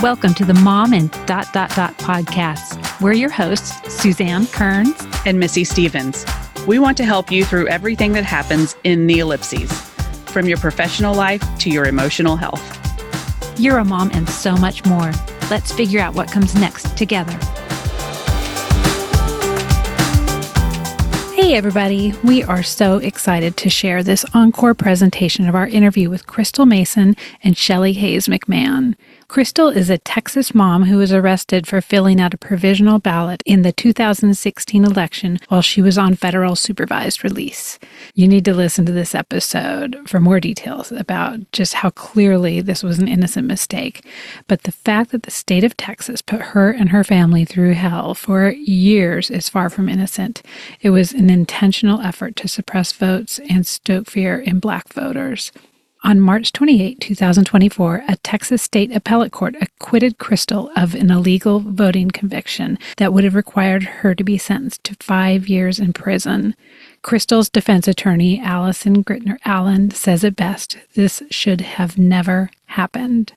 Welcome to the Mom and Dot Dot Dot podcast. We're your hosts, Suzanne Kearns and Missy Stevens. We want to help you through everything that happens in the ellipses, from your professional life to your emotional health. You're a mom and so much more. Let's figure out what comes next together. Hey, everybody. We are so excited to share this encore presentation of our interview with Crystal Mason and Shelly Hayes McMahon. Crystal is a Texas mom who was arrested for filling out a provisional ballot in the 2016 election while she was on federal supervised release. You need to listen to this episode for more details about just how clearly this was an innocent mistake. But the fact that the state of Texas put her and her family through hell for years is far from innocent. It was an intentional effort to suppress votes and stoke fear in black voters. On March 28, 2024, a Texas state appellate court acquitted Crystal of an illegal voting conviction that would have required her to be sentenced to five years in prison. Crystal's defense attorney, Alison Grinter Allen, says it best this should have never happened.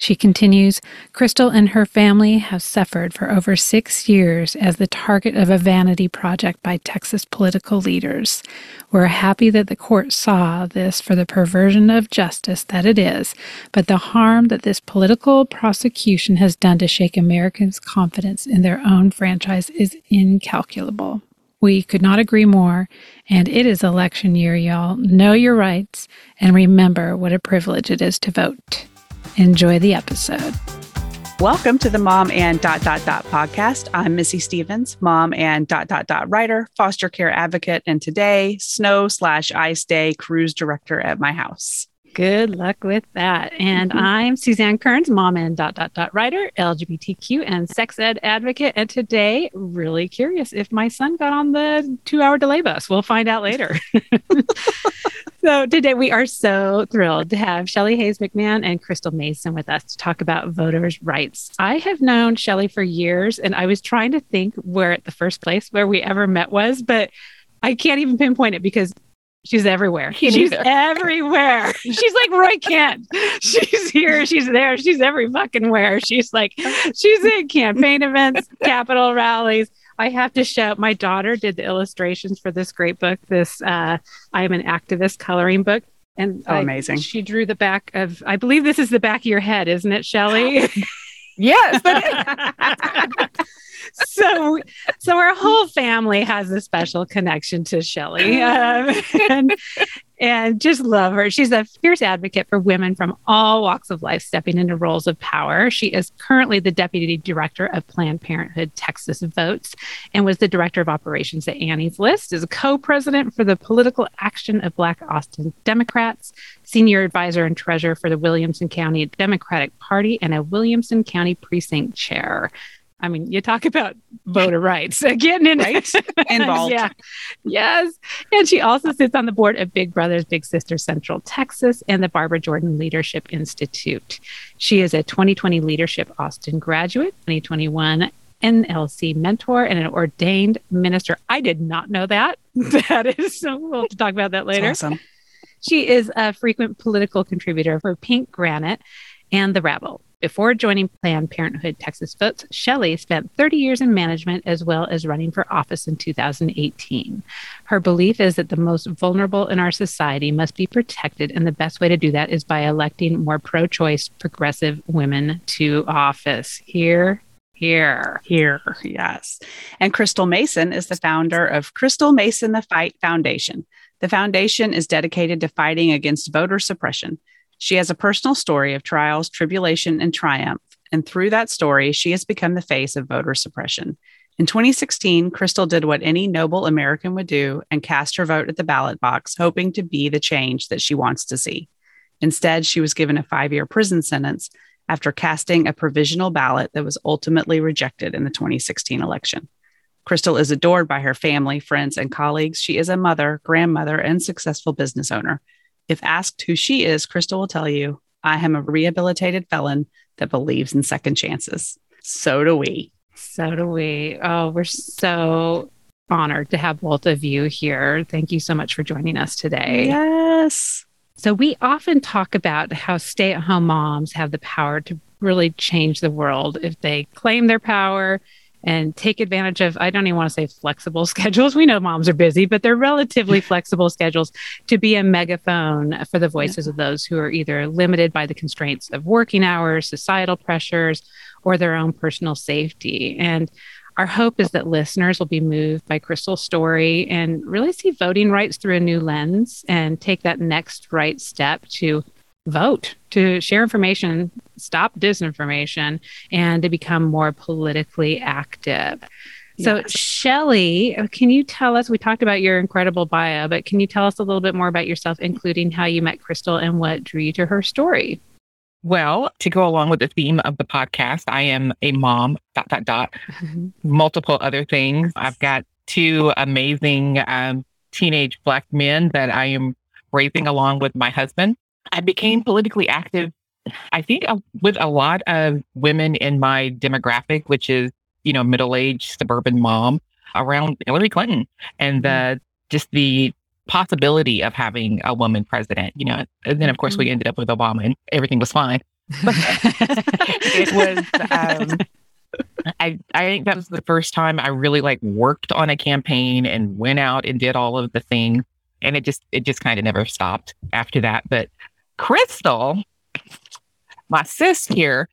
She continues Crystal and her family have suffered for over six years as the target of a vanity project by Texas political leaders. We're happy that the court saw this for the perversion of justice that it is, but the harm that this political prosecution has done to shake Americans' confidence in their own franchise is incalculable. We could not agree more, and it is election year, y'all. Know your rights and remember what a privilege it is to vote. Enjoy the episode. Welcome to the Mom and Dot Dot Dot podcast. I'm Missy Stevens, mom and dot dot dot writer, foster care advocate, and today snow slash ice day cruise director at my house. Good luck with that. And mm-hmm. I'm Suzanne Kearns, mom and dot dot dot writer, LGBTQ and sex ed advocate. And today, really curious if my son got on the two hour delay bus. We'll find out later. so today we are so thrilled to have Shelly Hayes McMahon and Crystal Mason with us to talk about voters' rights. I have known Shelly for years, and I was trying to think where the first place where we ever met was, but I can't even pinpoint it because She's everywhere. She's either. everywhere. She's like Roy Kent. She's here. She's there. She's every fucking where. She's like, she's in campaign events, capital rallies. I have to shout. my daughter did the illustrations for this great book, this uh, I am an activist coloring book. And oh, I, amazing. She drew the back of, I believe this is the back of your head, isn't it, Shelly? yes. so so our whole family has a special connection to Shelly um, and, and just love her. She's a fierce advocate for women from all walks of life stepping into roles of power. She is currently the deputy director of Planned Parenthood Texas Votes and was the director of operations at Annie's List, is a co-president for the political action of Black Austin Democrats, senior advisor and treasurer for the Williamson County Democratic Party, and a Williamson County precinct chair. I mean, you talk about voter rights, getting in right? involved. yeah. Yes. And she also sits on the board of Big Brothers Big Sisters Central Texas and the Barbara Jordan Leadership Institute. She is a 2020 Leadership Austin graduate, 2021 NLC mentor, and an ordained minister. I did not know that. that is so we'll have to talk about that later. That's awesome. She is a frequent political contributor for Pink Granite and The Rabble. Before joining Planned Parenthood Texas Votes, Shelly spent 30 years in management as well as running for office in 2018. Her belief is that the most vulnerable in our society must be protected, and the best way to do that is by electing more pro choice, progressive women to office. Here, here. Here, yes. And Crystal Mason is the founder of Crystal Mason the Fight Foundation. The foundation is dedicated to fighting against voter suppression. She has a personal story of trials, tribulation, and triumph. And through that story, she has become the face of voter suppression. In 2016, Crystal did what any noble American would do and cast her vote at the ballot box, hoping to be the change that she wants to see. Instead, she was given a five year prison sentence after casting a provisional ballot that was ultimately rejected in the 2016 election. Crystal is adored by her family, friends, and colleagues. She is a mother, grandmother, and successful business owner. If asked who she is, Crystal will tell you, I am a rehabilitated felon that believes in second chances. So do we. So do we. Oh, we're so honored to have both of you here. Thank you so much for joining us today. Yes. So, we often talk about how stay at home moms have the power to really change the world if they claim their power and take advantage of I don't even want to say flexible schedules. We know moms are busy, but they're relatively flexible schedules to be a megaphone for the voices of those who are either limited by the constraints of working hours, societal pressures, or their own personal safety. And our hope is that listeners will be moved by Crystal's story and really see voting rights through a new lens and take that next right step to vote, to share information, stop disinformation, and to become more politically active. So, yes. Shelly, can you tell us? We talked about your incredible bio, but can you tell us a little bit more about yourself, including how you met Crystal and what drew you to her story? Well, to go along with the theme of the podcast, I am a mom, dot, dot, dot, multiple other things. I've got two amazing um, teenage Black men that I am raising along with my husband. I became politically active, I think, uh, with a lot of women in my demographic, which is, you know, middle aged suburban mom around Hillary Clinton and the, mm-hmm. just the possibility of having a woman president, you know. And then, of course, we mm-hmm. ended up with Obama and everything was fine. it was, um, I, I think that was the first time I really like worked on a campaign and went out and did all of the things. And it just, it just kind of never stopped after that. But Crystal, my sis here,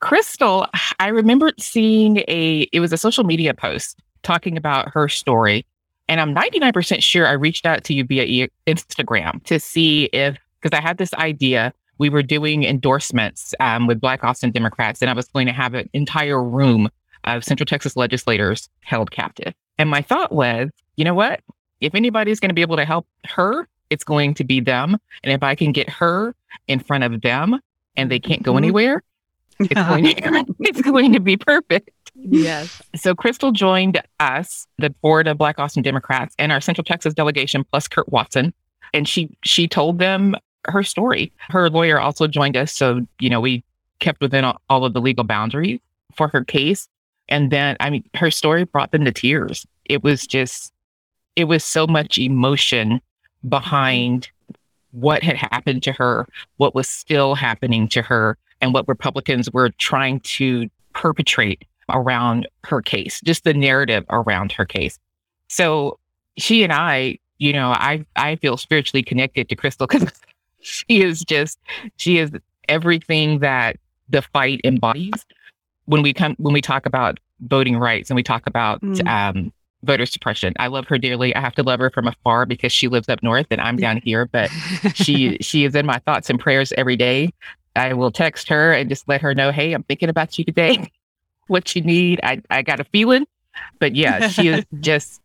Crystal, I remember seeing a, it was a social media post talking about her story. And I'm 99% sure I reached out to you via Instagram to see if, because I had this idea. We were doing endorsements um, with Black Austin Democrats, and I was going to have an entire room of Central Texas legislators held captive. And my thought was, you know what? If anybody's going to be able to help her, it's going to be them. And if I can get her in front of them and they can't go mm-hmm. anywhere, it's, going to, it's going to be perfect. Yes. So Crystal joined us, the board of Black Austin Democrats, and our Central Texas delegation, plus Kirk Watson. And she she told them her story. Her lawyer also joined us. So, you know, we kept within all of the legal boundaries for her case. And then, I mean, her story brought them to tears. It was just, it was so much emotion behind what had happened to her, what was still happening to her, and what Republicans were trying to perpetrate around her case, just the narrative around her case. So she and I, you know, I I feel spiritually connected to Crystal because she is just she is everything that the fight embodies. When we come when we talk about voting rights and we talk about mm. um, voter suppression. I love her dearly. I have to love her from afar because she lives up north and I'm down here, but she she is in my thoughts and prayers every day. I will text her and just let her know, "Hey, I'm thinking about you today. what you need. I I got a feeling." But yeah, she is just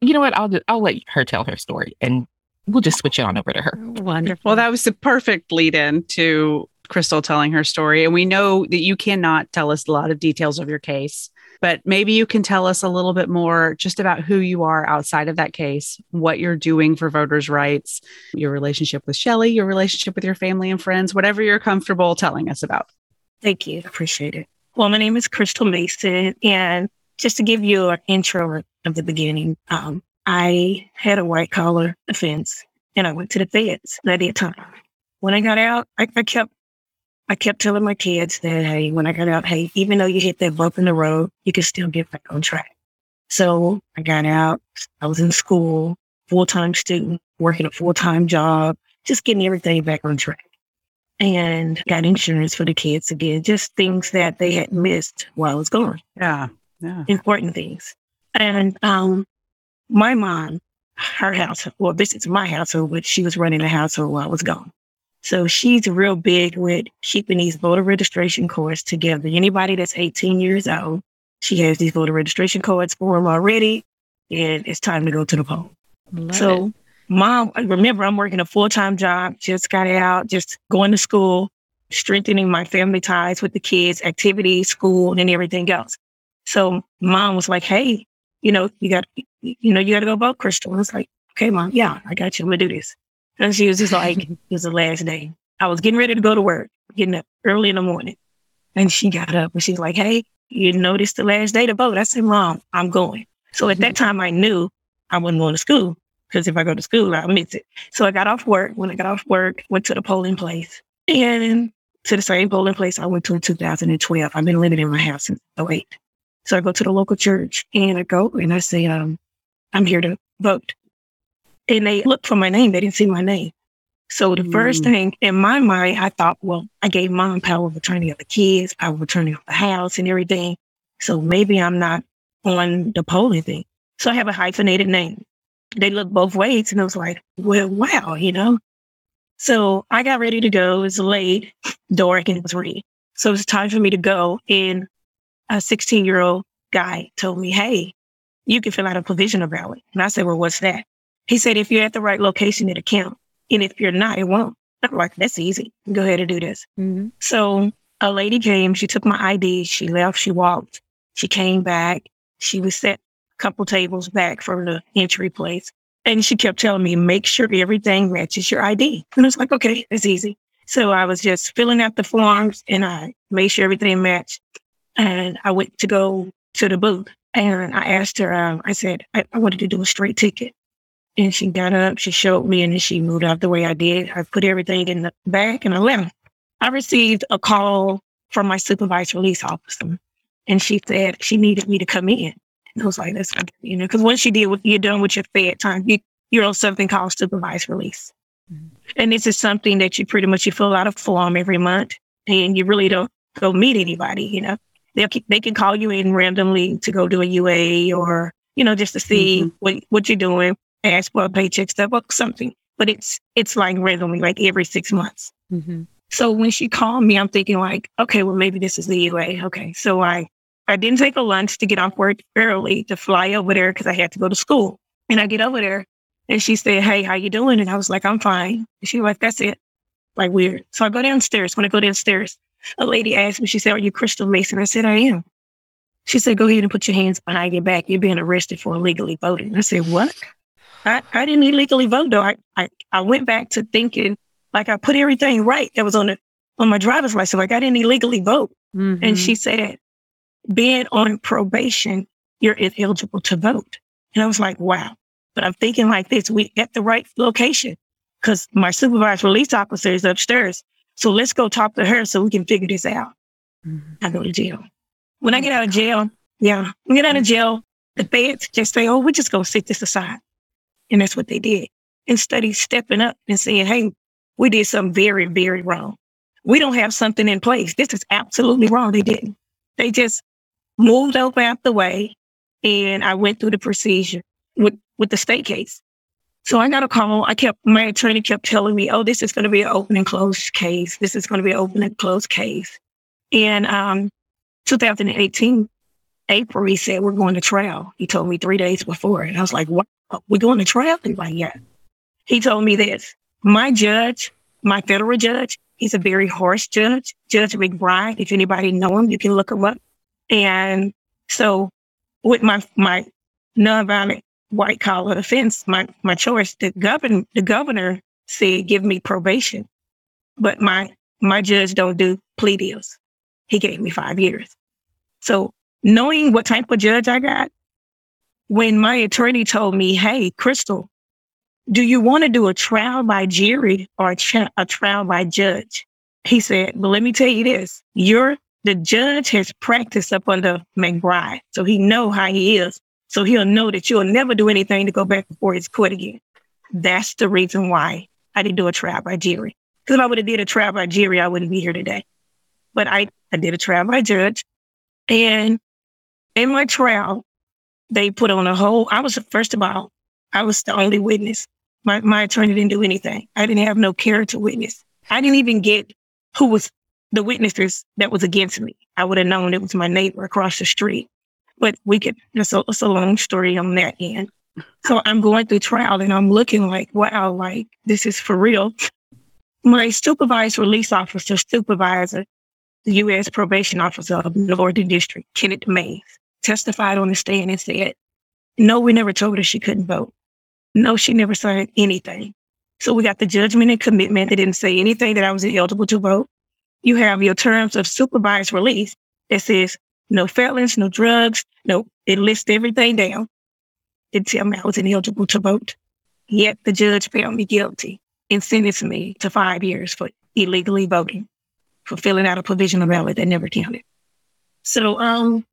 You know what? I'll I'll let her tell her story and we'll just switch it on over to her. Wonderful. Well, that was the perfect lead in to Crystal telling her story. And we know that you cannot tell us a lot of details of your case. But maybe you can tell us a little bit more just about who you are outside of that case, what you're doing for voters' rights, your relationship with Shelly, your relationship with your family and friends, whatever you're comfortable telling us about. Thank you. Appreciate it. Well, my name is Crystal Mason. And just to give you an intro of the beginning, um, I had a white collar offense and I went to the feds at that time. When I got out, I, I kept I kept telling my kids that, hey, when I got out, hey, even though you hit that bump in the road, you can still get back on track. So I got out. I was in school, full time student, working a full time job, just getting everything back on track. And got insurance for the kids again, just things that they had missed while I was gone. Yeah. Yeah. Important things. And um, my mom, her house, well, this is my household, but she was running the household while I was gone. So she's real big with keeping these voter registration cards together. Anybody that's 18 years old, she has these voter registration cards for them already, and it's time to go to the poll. Love so, it. mom, remember, I'm working a full time job, just got out, just going to school, strengthening my family ties with the kids, activities, school, and everything else. So, mom was like, hey, you know, you got, you know, you got to go vote, Crystal. I was like, okay, mom, yeah, I got you. I'm going to do this. And she was just like, it was the last day. I was getting ready to go to work, getting up early in the morning. And she got up and she's like, Hey, you noticed the last day to vote. I said, Mom, I'm going. So at that time I knew I wasn't going to school because if I go to school, I'll miss it. So I got off work. When I got off work, went to the polling place and to the same polling place I went to in 2012. I've been living in my house since 08. So I go to the local church and I go and I say, um, I'm here to vote. And they looked for my name. They didn't see my name. So the mm. first thing in my mind, I thought, well, I gave mom power of attorney of the kids, power of attorney of the house and everything. So maybe I'm not on the polling thing. So I have a hyphenated name. They looked both ways and I was like, well, wow, you know? So I got ready to go. It was late, dark, and it was raining. So it was time for me to go. And a 16 year old guy told me, Hey, you can fill out a provisional ballot. And I said, Well, what's that? He said, If you're at the right location, it'll count. And if you're not, it won't. I'm like, That's easy. Go ahead and do this. Mm-hmm. So a lady came, she took my ID, she left, she walked, she came back, she was set a couple tables back from the entry place. And she kept telling me, make sure everything matches your ID. And I was like, okay, it's easy. So I was just filling out the forms and I made sure everything matched. And I went to go to the booth and I asked her, um, I said, I, I wanted to do a straight ticket. And she got up, she showed me, and then she moved out the way I did. I put everything in the bag and I left. I received a call from my supervised release officer, and she said she needed me to come in. And I was like, that's you know, because once you deal with, you're done with your fed time, you, you're on something called supervised release. Mm-hmm. And this is something that you pretty much, you fill out a form every month and you really don't go meet anybody, you know, they'll keep, they can call you in randomly to go do a UA or, you know, just to see mm-hmm. what, what you're doing, ask for a paycheck stuff or something. But it's, it's like randomly, like every six months. Mm-hmm. So when she called me, I'm thinking like, okay, well, maybe this is the UA. Okay. So I I didn't take a lunch to get off work early to fly over there because I had to go to school. And I get over there and she said, Hey, how you doing? And I was like, I'm fine. And she was like, That's it. Like weird. So I go downstairs. When I go downstairs, a lady asked me, she said, Are you Crystal Mason? I said, I am. She said, Go ahead and put your hands behind your back. You're being arrested for illegally voting. I said, What? I, I didn't illegally vote though. I, I, I went back to thinking like I put everything right that was on the on my driver's license. Like I didn't illegally vote. Mm-hmm. And she said, being on probation, you're ineligible to vote. And I was like, wow. But I'm thinking like this, we at the right location because my supervised release officer is upstairs. So let's go talk to her so we can figure this out. Mm-hmm. I go to jail. When I get out of jail, yeah, when I get out of jail, the feds just say, oh, we're just going to sit this aside. And that's what they did. Instead of stepping up and saying, hey, we did something very, very wrong. We don't have something in place. This is absolutely wrong. They didn't. They just moved over out the way, and I went through the procedure with, with the state case. So I got a call. I kept, my attorney kept telling me, oh, this is going to be an open and closed case. This is going to be an open and closed case. And um, 2018, April, he said, we're going to trial. He told me three days before. And I was like, what? We're going to trial? He's like, yeah. He told me this. My judge, my federal judge, he's a very harsh judge, Judge McBryde. If anybody know him, you can look him up. And so with my, my nonviolent white collar offense, my, my choice, the governor, the governor said, give me probation, but my, my judge don't do plea deals. He gave me five years. So knowing what type of judge I got, when my attorney told me, Hey, Crystal, do you want to do a trial by jury or a, tra- a trial by judge? He said, well, let me tell you this. You're the judge has practiced up under McBryde, so he know how he is. So he'll know that you'll never do anything to go back before his court again. That's the reason why I didn't do a trial by jury. Because if I would have did a trial by jury, I wouldn't be here today. But I, I did a trial by judge. And in my trial, they put on a whole, I was, first of all, I was the only witness. My, my attorney didn't do anything. I didn't have no character witness. I didn't even get who was the witnesses that was against me. I would have known it was my neighbor across the street. But we could, it's a, it's a long story on that end. So I'm going through trial and I'm looking like, wow, like this is for real. My supervised release officer, supervisor, the U.S. probation officer of Northern District, Kenneth Mays, testified on the stand and said, no, we never told her she couldn't vote. No, she never signed anything. So we got the judgment and commitment. They didn't say anything that I was eligible to vote you have your terms of supervised release that says no felons, no drugs, no, it lists everything down. It tell me I was ineligible to vote. Yet the judge found me guilty and sentenced me to five years for illegally voting. for filling out a provisional ballot that never counted. So um,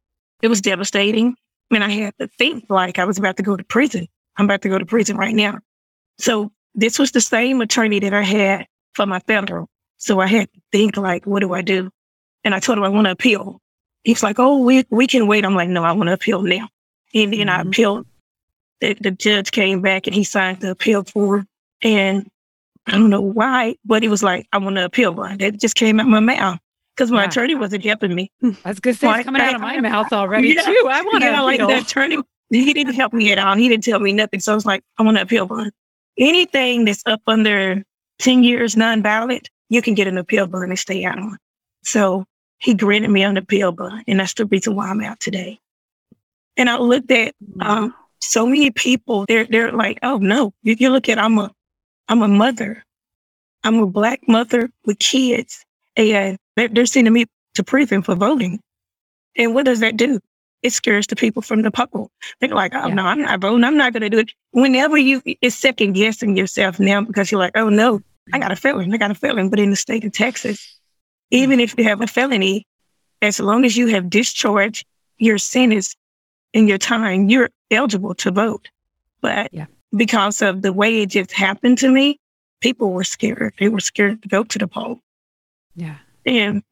it was devastating. I mean, I had to think like I was about to go to prison. I'm about to go to prison right now. So this was the same attorney that I had for my federal. So I had to think like, what do I do? And I told him I want to appeal. He's like, oh, we, we can wait. I'm like, no, I want to appeal now. And then mm-hmm. I appealed. The, the judge came back and he signed the appeal form. And I don't know why, but he was like, I want to appeal. It just came out my mouth because my yeah. attorney wasn't helping me. I was going to say, it's coming out of my mouth already yeah, too. I want to yeah, like the attorney, he didn't help me at all. He didn't tell me nothing. So I was like, I want to appeal bond. Anything that's up under 10 years non-valid, you can get an appeal bond and stay out on. So he granted me an appeal bond, and that's the reason why I'm out today. And I looked at um, so many people. They're they're like, oh no. If you look at, I'm a I'm a mother. I'm a black mother with kids, and they're, sending me to prison for voting. And what does that do? It scares the people from the poll. They're like, oh yeah. no, I'm not voting. I'm not going to do it. Whenever you, it's second guessing yourself now because you're like, oh no, I got a felony. I got a felony. But in the state of Texas, even if you have a felony, as long as you have discharged your sentence in your time, you're eligible to vote. But yeah. because of the way it just happened to me, people were scared. They were scared to go to the poll. Yeah. And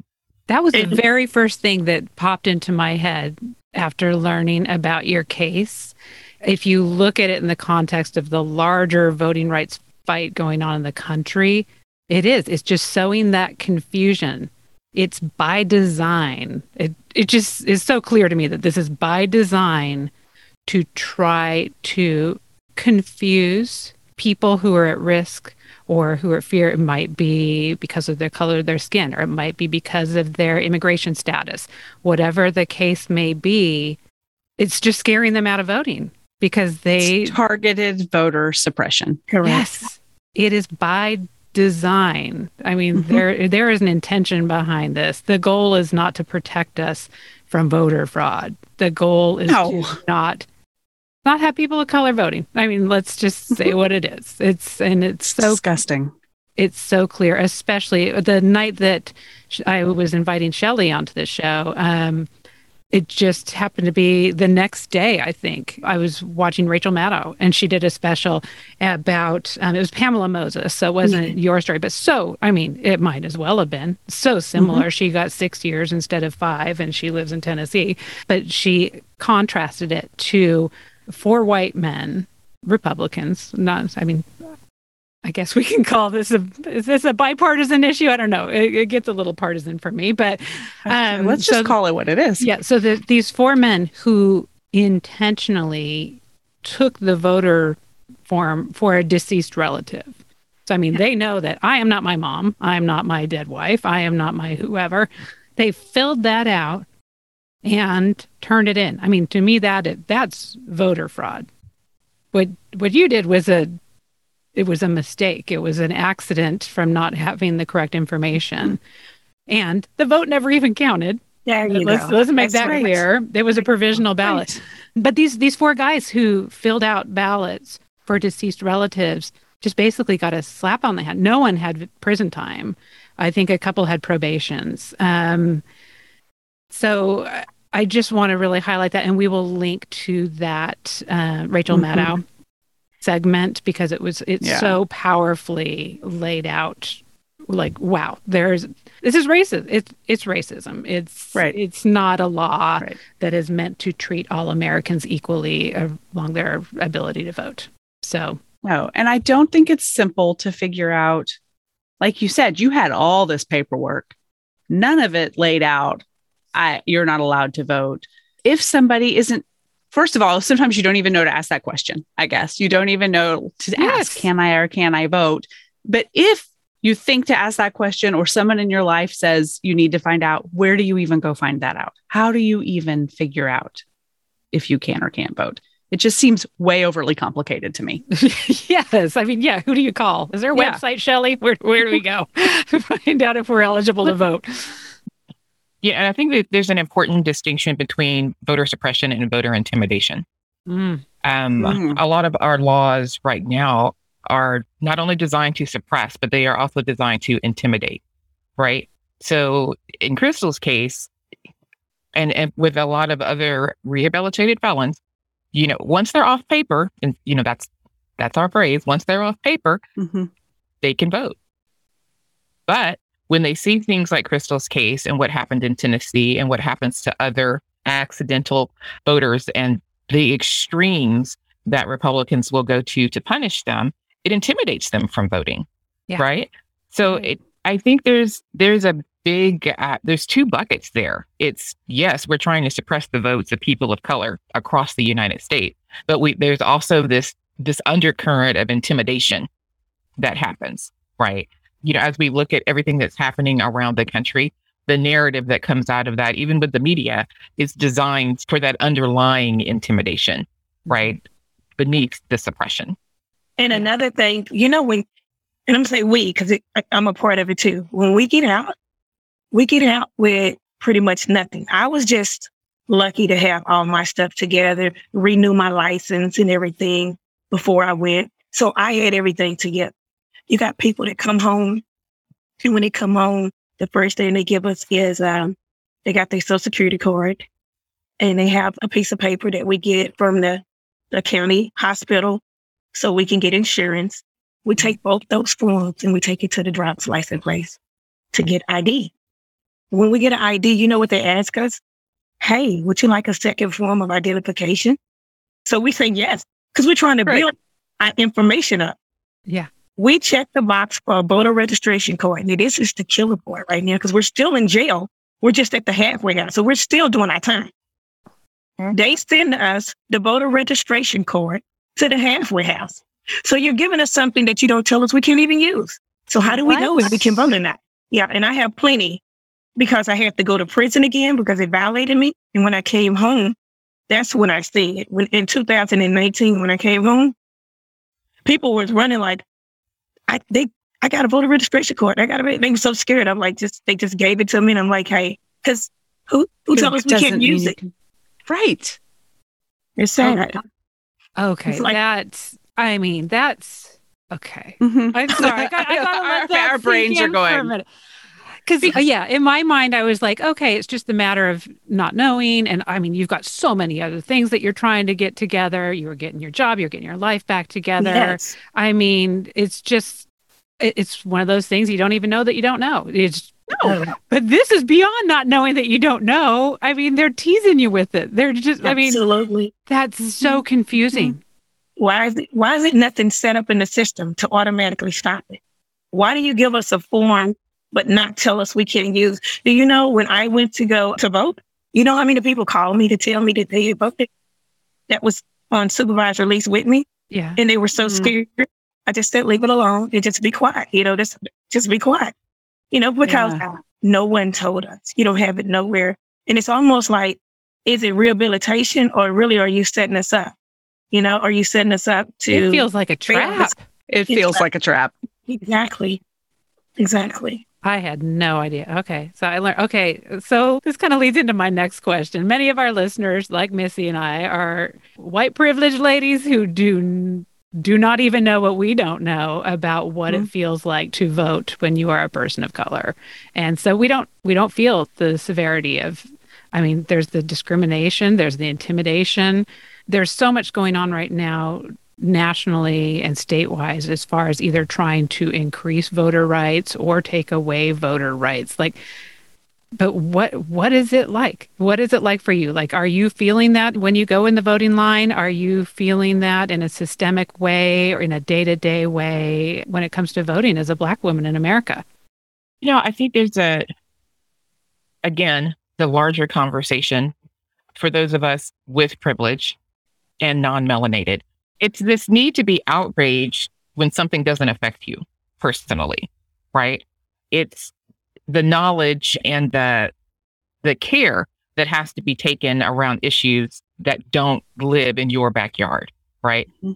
that was the very first thing that popped into my head after learning about your case. If you look at it in the context of the larger voting rights fight going on in the country, it is. It's just sowing that confusion. It's by design. It it just is so clear to me that this is by design to try to confuse people who are at risk or who are fear it might be because of the color of their skin or it might be because of their immigration status whatever the case may be it's just scaring them out of voting because they it's targeted voter suppression correct yes it is by design. I mean, mm-hmm. there there is an intention behind this. The goal is not to protect us from voter fraud. The goal is no. to not not have people of color voting. I mean, let's just say what it is. It's and it's so disgusting. It's so clear, especially the night that I was inviting Shelly onto the show. Um, it just happened to be the next day, I think. I was watching Rachel Maddow and she did a special about, um, it was Pamela Moses. So it wasn't mm-hmm. your story, but so, I mean, it might as well have been so similar. Mm-hmm. She got six years instead of five and she lives in Tennessee. But she contrasted it to four white men, Republicans, not, I mean, I guess we can call this a is this a bipartisan issue? I don't know. It, it gets a little partisan for me, but um, let's just so, call it what it is. Yeah. So the, these four men who intentionally took the voter form for a deceased relative. So I mean, they know that I am not my mom. I am not my dead wife. I am not my whoever. They filled that out and turned it in. I mean, to me, that that's voter fraud. What what you did was a it was a mistake. It was an accident from not having the correct information. And the vote never even counted. Yeah, let's, let's make That's that right. clear. It was a provisional ballot. Right. But these these four guys who filled out ballots for deceased relatives just basically got a slap on the head. No one had prison time. I think a couple had probations. Um, so I just want to really highlight that, and we will link to that uh, Rachel mm-hmm. Maddow segment because it was it's yeah. so powerfully laid out like wow there's this is racism it's it's racism it's right it's not a law right. that is meant to treat all americans equally along their ability to vote so no and i don't think it's simple to figure out like you said you had all this paperwork none of it laid out I, you're not allowed to vote if somebody isn't first of all, sometimes you don't even know to ask that question. I guess you don't even know to yes. ask, can I or can I vote? But if you think to ask that question, or someone in your life says you need to find out, where do you even go find that out? How do you even figure out if you can or can't vote? It just seems way overly complicated to me. yes. I mean, yeah, who do you call? Is there a yeah. website, Shelly? Where, where do we go to find out if we're eligible to vote? Yeah, and I think that there's an important distinction between voter suppression and voter intimidation. Mm. Um, mm. A lot of our laws right now are not only designed to suppress, but they are also designed to intimidate, right? So in Crystal's case, and, and with a lot of other rehabilitated felons, you know, once they're off paper, and you know that's that's our phrase. Once they're off paper, mm-hmm. they can vote. But when they see things like Crystal's case and what happened in Tennessee and what happens to other accidental voters and the extremes that Republicans will go to to punish them, it intimidates them from voting. Yeah. Right. So it, I think there's there's a big uh, there's two buckets there. It's yes, we're trying to suppress the votes of people of color across the United States, but we there's also this this undercurrent of intimidation that happens, right? You know, as we look at everything that's happening around the country, the narrative that comes out of that, even with the media, is designed for that underlying intimidation, right? Beneath the suppression. And another thing, you know, when, and I'm gonna say we, because I'm a part of it too. When we get out, we get out with pretty much nothing. I was just lucky to have all my stuff together, renew my license and everything before I went. So I had everything together. You got people that come home, and when they come home, the first thing they give us is um, they got their social security card, and they have a piece of paper that we get from the the county hospital, so we can get insurance. We take both those forms and we take it to the driver's license place to get ID. When we get an ID, you know what they ask us? Hey, would you like a second form of identification? So we say yes because we're trying to right. build our information up. Yeah. We check the box for a voter registration card. And this is the killer part right now because we're still in jail. We're just at the halfway house. So we're still doing our time. Mm-hmm. They send us the voter registration card to the halfway house. So you're giving us something that you don't tell us we can't even use. So how do we what? know if we can vote or not? Yeah. And I have plenty because I had to go to prison again because it violated me. And when I came home, that's when I see it. When in 2019, when I came home, people was running like, I they I got a voter registration card. I got to They were so scared. I'm like, just they just gave it to me, and I'm like, hey, because who who told us we can't use it? Can... Right. It's sad. Oh, okay, it's like, that's. I mean, that's okay. Mm-hmm. I'm sorry. I got, I got our, our brains are going. Because, uh, yeah, in my mind, I was like, okay, it's just a matter of not knowing. And I mean, you've got so many other things that you're trying to get together. You're getting your job, you're getting your life back together. Yes. I mean, it's just, it's one of those things you don't even know that you don't know. It's no, but this is beyond not knowing that you don't know. I mean, they're teasing you with it. They're just, I mean, absolutely. That's so mm-hmm. confusing. Mm-hmm. Why is it, why is it nothing set up in the system to automatically stop it? Why do you give us a form but not tell us we can't use. Do you know when I went to go to vote? You know how many people called me to tell me that they had voted? That was on supervisor lease with me. Yeah. And they were so mm-hmm. scared. I just said, leave it alone and just be quiet. You know, just, just be quiet. You know, because yeah. no one told us. You don't have it nowhere. And it's almost like, is it rehabilitation or really are you setting us up? You know, are you setting us up to? It feels like a trap. It feels like a trap. Exactly. Exactly. I had no idea. Okay. So I learned, okay. So this kind of leads into my next question. Many of our listeners, like Missy and I, are white privileged ladies who do do not even know what we don't know about what mm-hmm. it feels like to vote when you are a person of color. And so we don't we don't feel the severity of I mean, there's the discrimination, there's the intimidation. There's so much going on right now nationally and statewide as far as either trying to increase voter rights or take away voter rights. Like but what what is it like? What is it like for you? Like are you feeling that when you go in the voting line? Are you feeling that in a systemic way or in a day-to-day way when it comes to voting as a black woman in america? You know i think there's a again the larger conversation for those of us with privilege and non-melanated it's this need to be outraged when something doesn't affect you personally, right? It's the knowledge and the the care that has to be taken around issues that don't live in your backyard, right? Mm-hmm.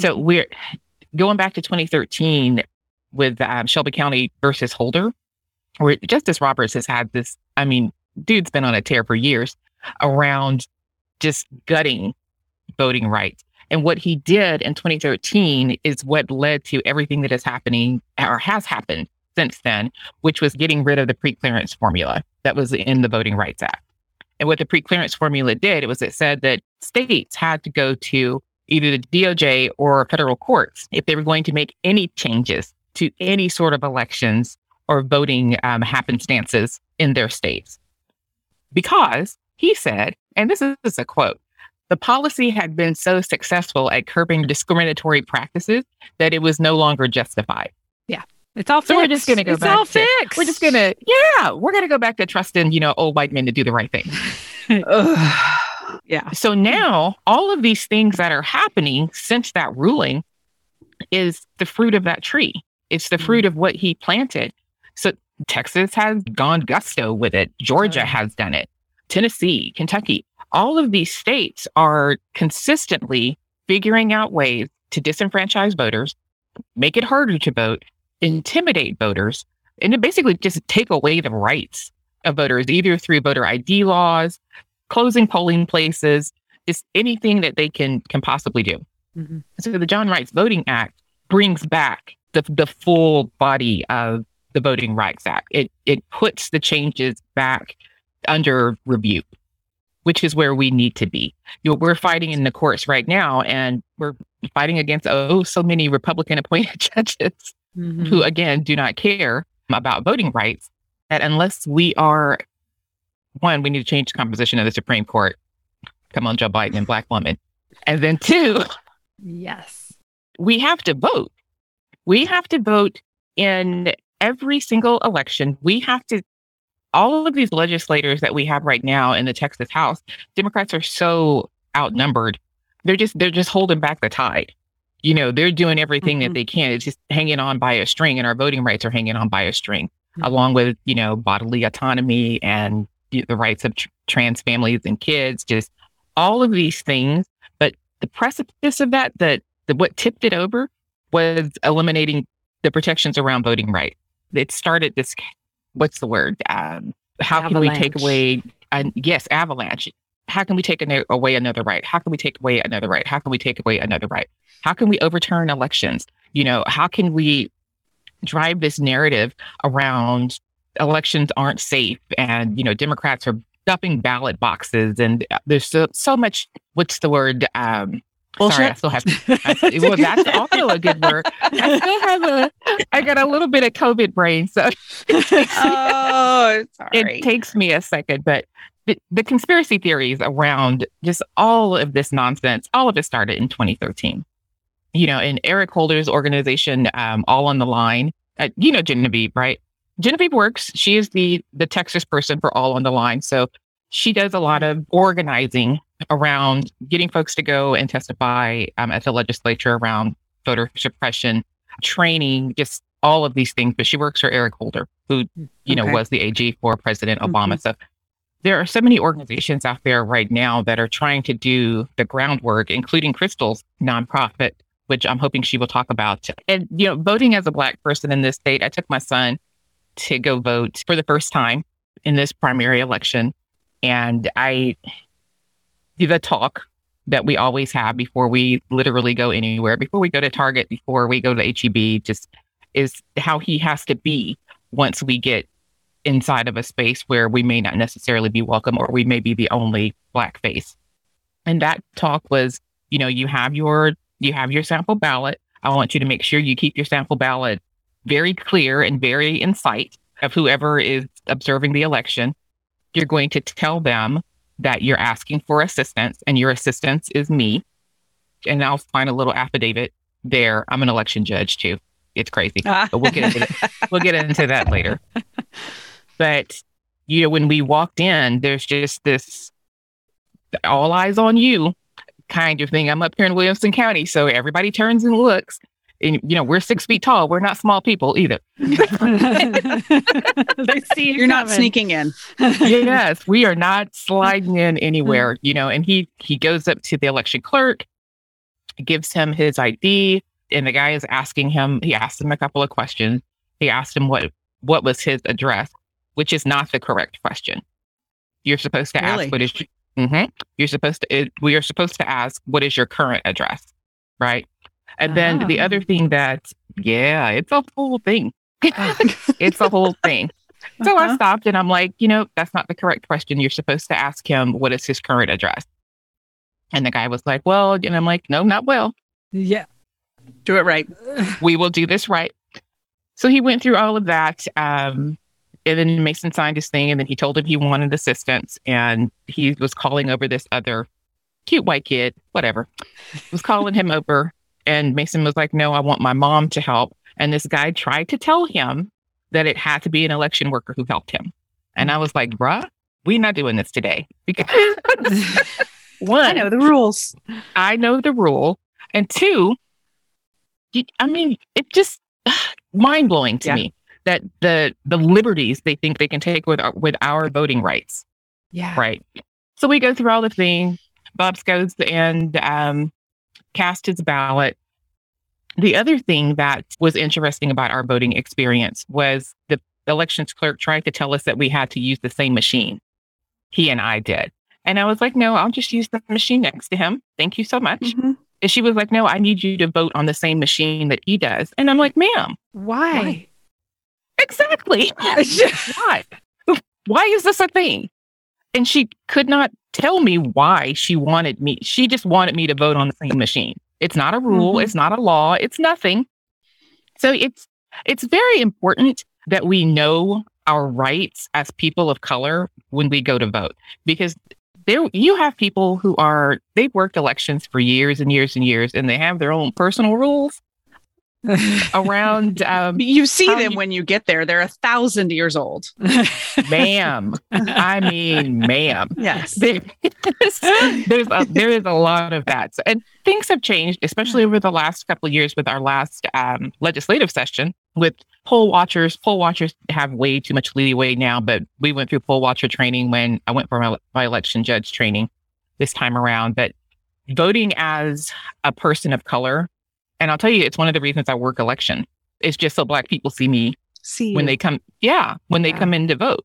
So we're going back to 2013 with um, Shelby County versus Holder, where Justice Roberts has had this. I mean, dude's been on a tear for years around just gutting voting rights. And what he did in 2013 is what led to everything that is happening or has happened since then, which was getting rid of the preclearance formula that was in the Voting Rights Act. And what the preclearance formula did, it was it said that states had to go to either the DOJ or federal courts if they were going to make any changes to any sort of elections or voting um, happenstances in their states. Because he said, and this is a quote, the policy had been so successful at curbing discriminatory practices that it was no longer justified. Yeah. It's all fixed. So we're just going to go it's back. all to, fixed. We're just going to, yeah, we're going to go back to trusting, you know, old white men to do the right thing. yeah. So now all of these things that are happening since that ruling is the fruit of that tree. It's the fruit of what he planted. So Texas has gone gusto with it. Georgia Oh, has done it. Tennessee, Kentucky, all of these states are consistently figuring out ways to disenfranchise voters, make it harder to vote, intimidate voters, and to basically just take away the rights of voters, either through voter ID laws, closing polling places, just anything that they can can possibly do. Mhm. So the John Rights Voting Act brings back the the full body of the Voting Rights Act. It it puts the changes back under review, which is where we need to be. You know, we're fighting in the courts right now, and we're fighting against oh so many Republican appointed judges Mhm. who again do not care about voting rights. That unless we are one, we need to change the composition of the Supreme Court. Come on, Joe Biden and black woman. And then two, yes. we have to vote. We have to vote in every single election. We have to, all of these legislators that we have right now in the Texas House, Democrats are so outnumbered. They're just, they're just holding back the tide. You know, they're doing everything Mhm. that they can. It's just hanging on by a string, and our voting rights are hanging on by a string, Mhm. along with, you know, bodily autonomy and the the rights of tr- trans families and kids, just all of these things. But the precipice of that, that the, what tipped it over was eliminating the protections around voting rights. It started this, what's the word? Um, how can we take away, uh, yes, avalanche. How can we take ano- away another right? How can we take away another right? How can we take away another right? How can we overturn elections? You know, how can we drive this narrative around elections aren't safe and, you know, Democrats are stuffing ballot boxes and uh, there's so, so much, what's the word? Um, Sorry, I still have. I, well, that's also a good word. I still have a. I got a little bit of COVID brain, so oh, sorry. it takes me a second. But the, the conspiracy theories around just all of this nonsense, all of it started in 2013. You know, in Eric Holder's organization, um, All on the Line. Uh, you know Genevieve, right? Genevieve works. She is the the Texas person for All on the Line, so she does a lot of organizing around getting folks to go and testify um, at the legislature around voter suppression, training, just all of these things. But she works for Eric Holder, who you know was the AG for President Obama. So there are so many organizations out there right now that are trying to do the groundwork, including Crystal's nonprofit, which I'm hoping she will talk about. And you know, voting as a black person in this state, I took my son to go vote for the first time in this primary election, and I the talk that we always have before we literally go anywhere, before we go to Target, before we go to HEB, just is how he has to be once we get inside of a space where we may not necessarily be welcome or we may be the only black face. And that talk was, you know, you have your you have your sample ballot. I want you to make sure you keep your sample ballot very clear and very in sight of whoever is observing the election. You're going to tell them that you're asking for assistance and your assistance is me. And I'll find a little affidavit there. I'm an election judge too. It's crazy. Ah. But we'll get into we'll get into that later. But you know, when we walked in, there's just this all eyes on you kind of thing. I'm up here in Williamson County, so everybody turns and looks. And you know, we're six feet tall. We're not small people either. they see You're not sneaking in. yes, we are not sliding in anywhere, you know. And he he goes up to the election clerk, gives him his ID, and the guy is asking him. He asked him a couple of questions. He asked him what what was his address, which is not the correct question. You're supposed to Really? ask what is. Mhm. You're supposed to. It, we are supposed to ask what is your current address, right? And then the other thing that, yeah, it's a whole thing. it's a whole thing. So Uh-huh. I stopped and I'm like, you know, that's not the correct question. You're supposed to ask him what is his current address. And the guy was like, well, and I'm like, no, not well. Yeah. Do it right. We will do this right. So he went through all of that. Um, and then Mason signed his thing and then he told him he wanted assistance. And he was calling over this other cute white kid, whatever, was calling him over. And Mason was like, no, I want my mom to help. And this guy tried to tell him that it had to be an election worker who helped him. And I was like, bruh, we not doing this today. Because one, I know the rules. I know the rule. And two, I mean, it just mind blowing to Yeah. me that the the liberties they think they can take with our, with our voting rights. Yeah. Right. So we go through all the thing. Bobs goes and um, cast his ballot. The other thing that was interesting about our voting experience was the elections clerk tried to tell us that we had to use the same machine. He and I did. And I was like, no, I'll just use the machine next to him. Thank you so much. Mhm. And she was like, no, I need you to vote on the same machine that he does. And I'm like, ma'am, Why? exactly. why? Why is this a thing? And she could not tell me why she wanted me. She just wanted me to vote on the same machine. It's not a rule, Mhm. it's not a law, it's nothing. So it's it's very important that we know our rights as people of color when we go to vote because there you have people who are they've worked elections for years and years and years and they have their own personal rules around um, You see them you- when you get there. They're a thousand years old. ma'am. I mean, ma'am. Yes. There, there's a, there is a lot of that, So- and things have changed, especially over the last couple of years with our last um, legislative session. With poll watchers, poll watchers have way too much leeway now. But we went through poll watcher training when I went for my, my election judge training this time around. But voting as a person of color, and I'll tell you, it's one of the reasons I work election. It's just so Black people see me See when you. they come yeah when they come in to vote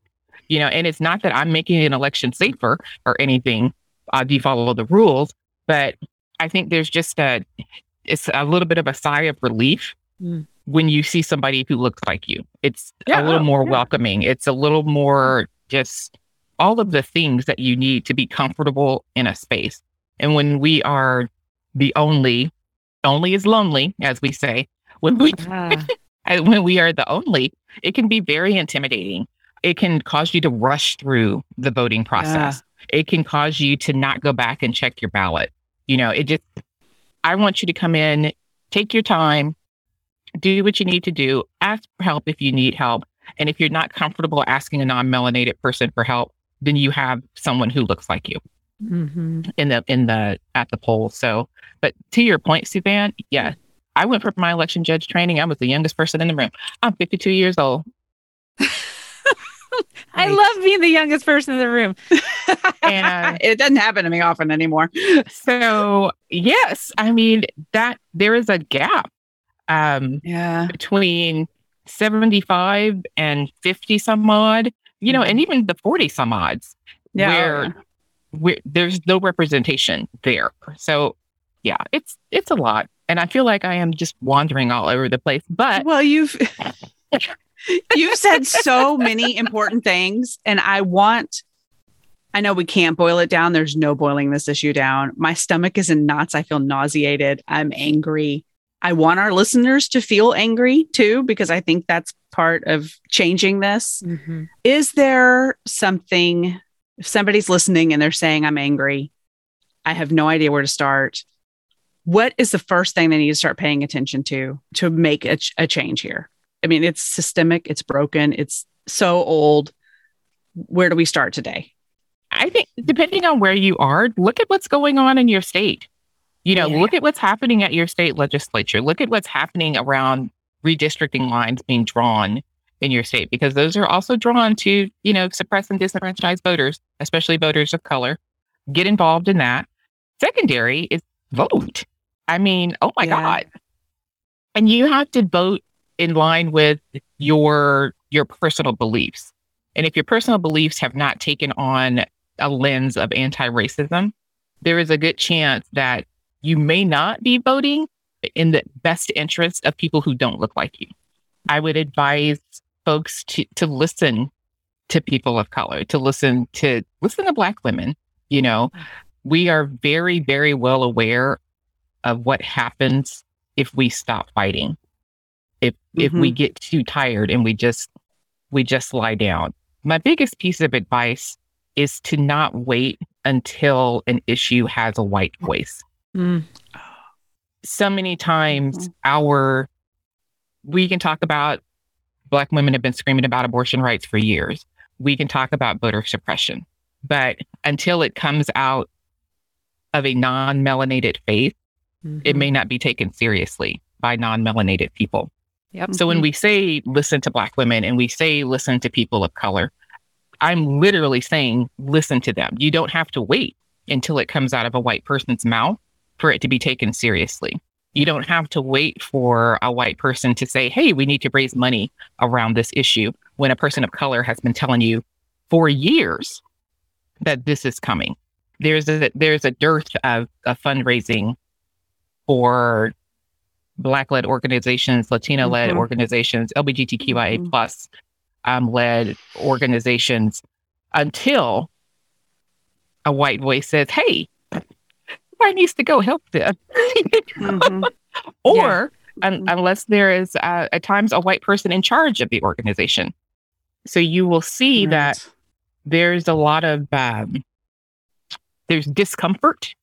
you know and it's not that i'm making an election safer or anything uh, do follow the rules but i think there's just a it's a little bit of a sigh of relief Mm. when you see somebody who looks like you it's Yeah, a little oh, more yeah. welcoming it's a little more just all of the things that you need to be comfortable in a space and when we are the only only is lonely as we say when we Ah. when we are the only, it can be very intimidating. It can cause you to rush through the voting process. It can cause you to not go back and check your ballot. You know, it just, I want you to come in, take your time, do what you need to do, ask for help if you need help. And if you're not comfortable asking a non melanated person for help, then you have someone who looks like you Mhm. in the in the at the poll. So, but to your point, Suzanne, yeah, I went for my election judge training. I was the youngest person in the room. I'm 52 years old, I love being the youngest person in the room. and it doesn't happen to me often anymore. so yes, I mean that there is a gap um, Yeah. between 75 and 50 some odd, you know, and even the 40 some odds Yeah. where where there's no representation there. So yeah, it's it's a lot. And I feel like I am just wandering all over the place. But Well, you've you've said so many important things, and I want. I know we can't boil it down. There's no boiling this issue down. My stomach is in knots. I feel nauseated. I'm angry. I want our listeners to feel angry too, because I think that's part of changing this. Mhm. Is there something, if somebody's listening and they're saying, I'm angry, I have no idea where to start. What is the first thing they need to start paying attention to to make a, ch- a change here? I mean, it's systemic, it's broken, it's so old. Where do we start today? I think depending on where you are, look at what's going on in your state. You know, Yeah. look at what's happening at your state legislature. Look at what's happening around redistricting lines being drawn in your state because those are also drawn to, you know, suppress and disenfranchise voters, especially voters of color. Get involved in that. Secondary is vote. I mean, oh my Yeah. God. And you have to vote in line with your your personal beliefs. And if your personal beliefs have not taken on a lens of anti-racism, there is a good chance that you may not be voting in the best interest of people who don't look like you. I would advise folks to, to listen to people of color, to listen to listen to black women. You know, we are very, very well aware of what happens if we stop fighting. If mm-hmm. if we mm-hmm. get too tired and we just we just lie down. My biggest piece of advice is to not wait until an issue has a white voice. Mm. So many times mm-hmm. our we can talk about black women have been screaming about abortion rights for years. We can talk about voter suppression. But until it comes out of a non-melanated faith, mm-hmm. it may not be taken seriously by non-melanated people. Yep. So when mm-hmm. we say listen to black women and we say listen to people of color, I'm literally saying listen to them. You don't have to wait until it comes out of a white person's mouth for it to be taken seriously. You don't have to wait for a white person to say, hey, we need to raise money around this issue when a person of color has been telling you for years that this is coming. There's a there's a dearth of, of fundraising for black led organizations, Latino led mm-hmm. organizations, LGBTQIA mm-hmm. plus um, led organizations until a white voice says, Hey, somebody needs to go help them. mm-hmm. Or yeah. un- unless there is uh, at times a white person in charge of the organization. So you will see right. that there's a lot of um, there's discomfort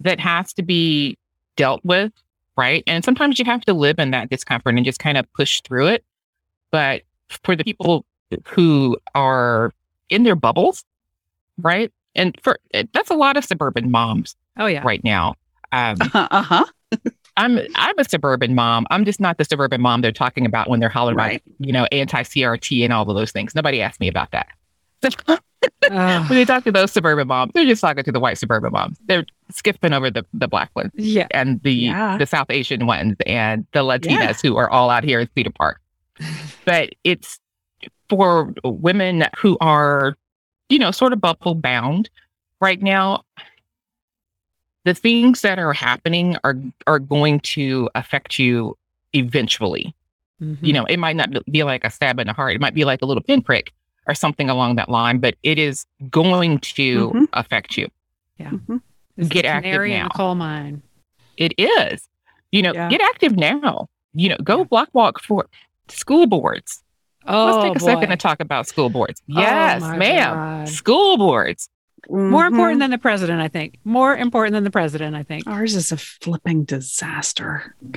that has to be dealt with, right? And sometimes you have to live in that discomfort and just kind of push through it. But for the people who are in their bubbles, right? And for that's a lot of suburban moms. Oh yeah, right now. Um, uh huh. I'm I'm a suburban mom. I'm just not the suburban mom they're talking about when they're hollering right. about you know anti CRT and all of those things. Nobody asked me about that. uh, when they talk to those suburban moms, they're just talking to the white suburban moms. They're skipping over the the black ones, yeah, and the yeah. the South Asian ones and the Latinas yeah. who are all out here in Cedar Park. but it's for women who are, you know, sort of bubble bound right now. The things that are happening are are going to affect you eventually. Mm-hmm. You know, it might not be like a stab in the heart. It might be like a little pinprick or something along that line, but it is going to mm-hmm. affect you. Yeah. Mm-hmm. Get active now. coal mine. It is. You know, yeah. get active now. You know, go yeah. block walk for school boards. Oh, Let's take a boy. second to talk about school boards. Oh, yes, oh, ma'am. God. School boards. Mm-hmm. More important than the president, I think. More important than the president, I think. Ours is a flipping disaster.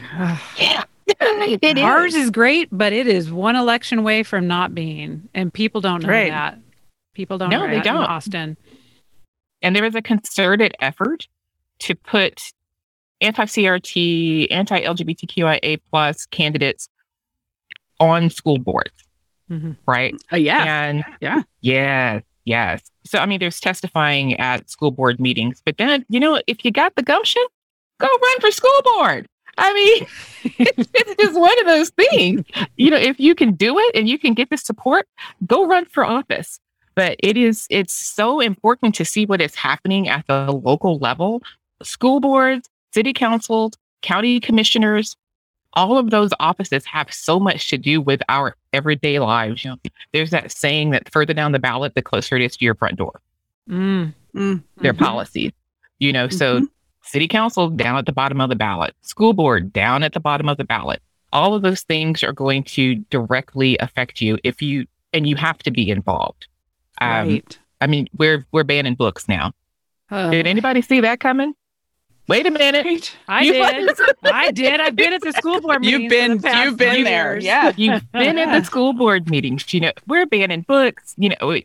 yeah. it Ours is. is. great, but it is one election away from not being. And people don't know right. that. People don't no, know they don't. Austin. And there is a concerted effort to put anti-CRT, anti-LGBTQIA plus candidates on school boards. Mm-hmm. Right. Uh, yeah. And yeah. Yeah. Yes. So, I mean, there's testifying at school board meetings, but then, you know, if you got the gumption, go run for school board. I mean, it's, it's just one of those things. You know, if you can do it and you can get the support, go run for office. But it is, it's so important to see what is happening at the local level. School boards, city councils, county commissioners, all of those offices have so much to do with our everyday lives. You know, there's that saying that further down the ballot, the closer it is to your front door. Mm, mm, Their mm-hmm. policies, you know, mm-hmm. so city council down at the bottom of the ballot, school board down at the bottom of the ballot. All of those things are going to directly affect you if you, and you have to be involved. Um, right. I mean, we're we're banning books now. Uh, Did anybody see that coming? Wait a minute. I you did. I did. I've been at the school board meetings. You've been the you've been there. Years. Yeah. You've been at the school board meetings. You know, we're banning books. You know,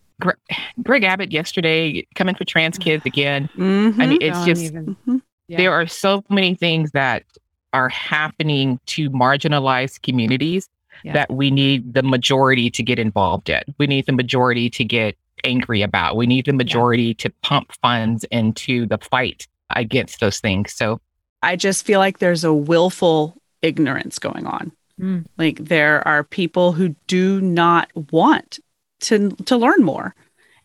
Greg Abbott yesterday coming for trans kids again. Mm-hmm. I mean, it's Don't just mm-hmm. yeah. there are so many things that are happening to marginalized communities yeah. that we need the majority to get involved in. We need the majority to get angry about. We need the majority yeah. to pump funds into the fight against those things. So I just feel like there's a willful ignorance going on. Mm. Like there are people who do not want to to learn more.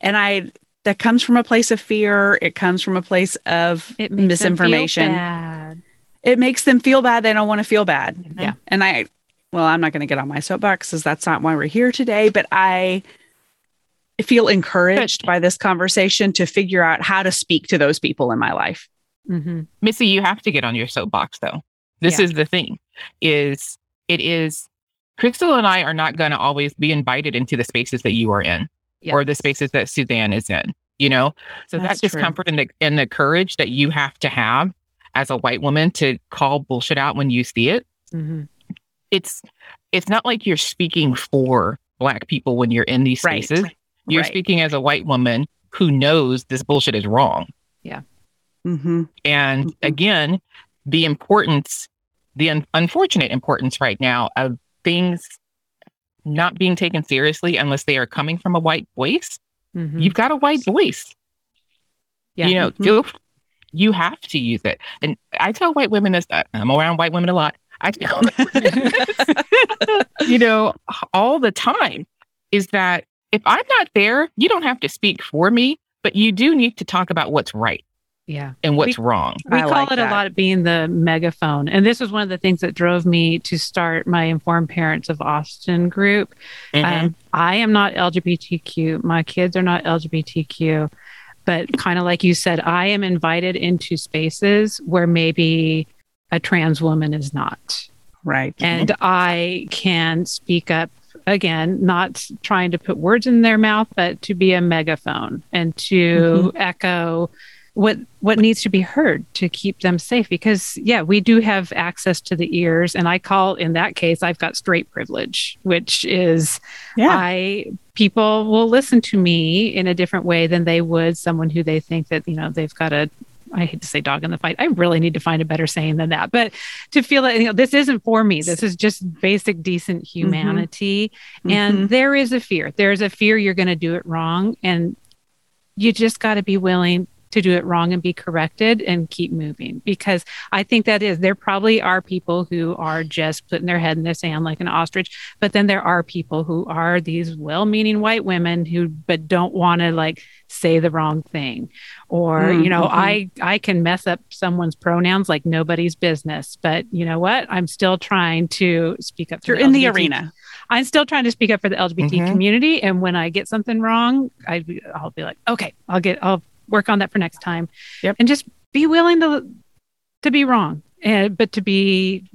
And I that comes from a place of fear. It comes from a place of misinformation. It makes them feel bad. They don't want to feel bad. Mm-hmm. Yeah. And I well, I'm not going to get on my soapbox because that's not why we're here today, but I feel encouraged by this conversation to figure out how to speak to those people in my life. Mm-hmm. Missy, you have to get on your soapbox though. This yeah. is the thing is it is Crystal and I are not going to always be invited into the spaces that you are in or the spaces that Suzanne is in, you know? So That's that discomfort and the, and the courage that you have to have as a white woman to call bullshit out when you see it. Mm-hmm. It's, it's not like you're speaking for black people when you're in these spaces. Right. You're right. speaking as a white woman who knows this bullshit is wrong. Mm-hmm. And mm-hmm. again, the importance, the un- unfortunate importance right now of things not being taken seriously unless they are coming from a white voice. Mm-hmm. You've got a white voice. Yeah. You know, mm-hmm. you have to use it. And I tell white women this, uh, I'm around white women a lot. I tell you know, all the time is that if I'm not there, you don't have to speak for me, but you do need to talk about what's right. Yeah. And what's we, wrong. We I call like it that. a lot of being the megaphone. And this was one of the things that drove me to start my Informed Parents of Austin group. Mm-hmm. Um, I am not LGBTQ. My kids are not LGBTQ. But kind of like you said, I am invited into spaces where maybe a trans woman is not. Right. And I can speak up again, not trying to put words in their mouth, but to be a megaphone and to mm-hmm. echo what what needs to be heard to keep them safe because yeah we do have access to the ears and i call in that case i've got straight privilege which is yeah. i people will listen to me in a different way than they would someone who they think that you know they've got a I hate to say dog in the fight. I really need to find a better saying than that. But to feel that you know this isn't for me. This is just basic decent mm-hmm. humanity. Mm-hmm. And mm-hmm. there is a fear. There's a fear you're going to do it wrong and you just got to be willing to do it wrong and be corrected and keep moving because I think that is there probably are people who are just putting their head in the sand like an ostrich but then there are people who are these well-meaning white women who but don't want to like say the wrong thing or mm-hmm. you know mm-hmm. I I can mess up someone's pronouns like nobody's business but you know what I'm still trying to speak up you're the in the arena I'm still trying to speak up for the LGBT mm-hmm. community. And when I get something wrong, I, I'll be like, okay, I'll get, I'll work on that for next time. Yep. And just be willing to to be wrong, and but to be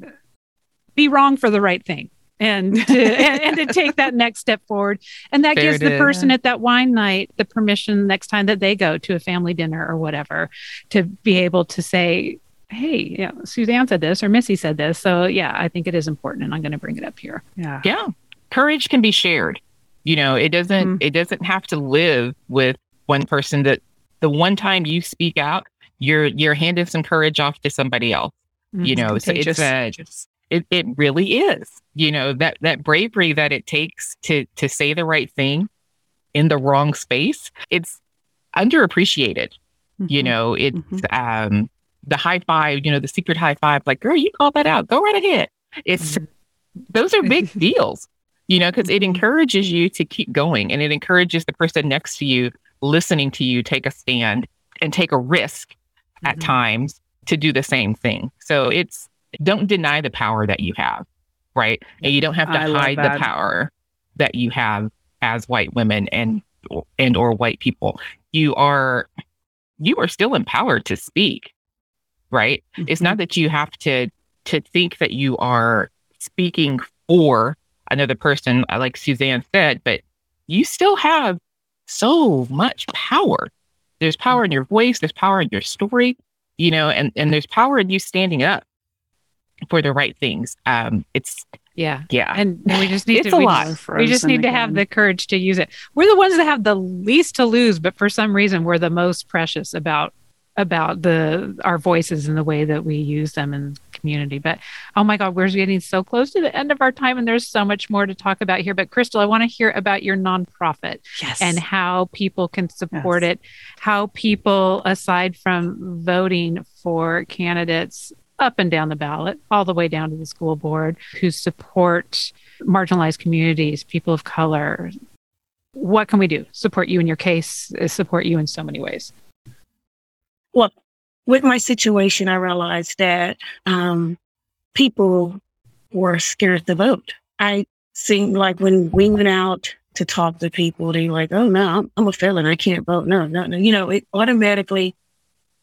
be wrong for the right thing. And to, and, and, to take that next step forward, and that Fair gives the person at that wine night the permission next time that they go to a family dinner or whatever, to be able to say, hey, you know, Suzanne said this or Missy said this. So yeah, I think it is important and I'm going to bring it up here. Yeah. Yeah. Courage can be shared. You know, it doesn't mm-hmm. it doesn't have to live with one person that the one time you speak out, you're you're handing some courage off to somebody else. Mm-hmm. You know, so it's uh, it it really is. You know that that bravery that it takes to to say the right thing in the wrong space. It's underappreciated. Mm-hmm. You know, it's mm-hmm. um the high five. You know, the secret high five. Like, girl, you call that out. Go right ahead. It's mm-hmm. those are big deals. You know, because it mm-hmm. encourages you to keep going, and it encourages the person next to you listening to you take a stand and take a risk mm-hmm. at times to do the same thing. So it's don't deny the power that you have, right? And you don't have to I hide the power that you have as white women and and or white people. You are you are still empowered to speak, right? Mm-hmm. It's not mm-hmm. that you have to to think that you are speaking for another person, like Suzanne said, but you still have so much power. There's power in your voice, there's power in your story, you know, and, and there's power in you standing up for the right things. Um, it's yeah, yeah, and, and we just need it's to a we, lot. We just need again. to have the courage to use it. We're the ones that have the least to lose, but for some reason, we're the most precious about about the our voices and the way that we use them the community. But oh my God, we're getting so close to the end of our time, and there's so much more to talk about here. But Crystal, I want to hear about your nonprofit yes. and how people can support yes. it, how people, aside from voting for candidates up and down the ballot, all the way down to the school board, who support marginalized communities, people of color. What can we do? Support you in your case, support you in so many ways. Well, with my situation, I realized that um, people were scared to vote. I seemed like when we went out to talk to people, they were like, oh no, I'm, I'm a felon. I can't vote. No, no, no. You know, it automatically,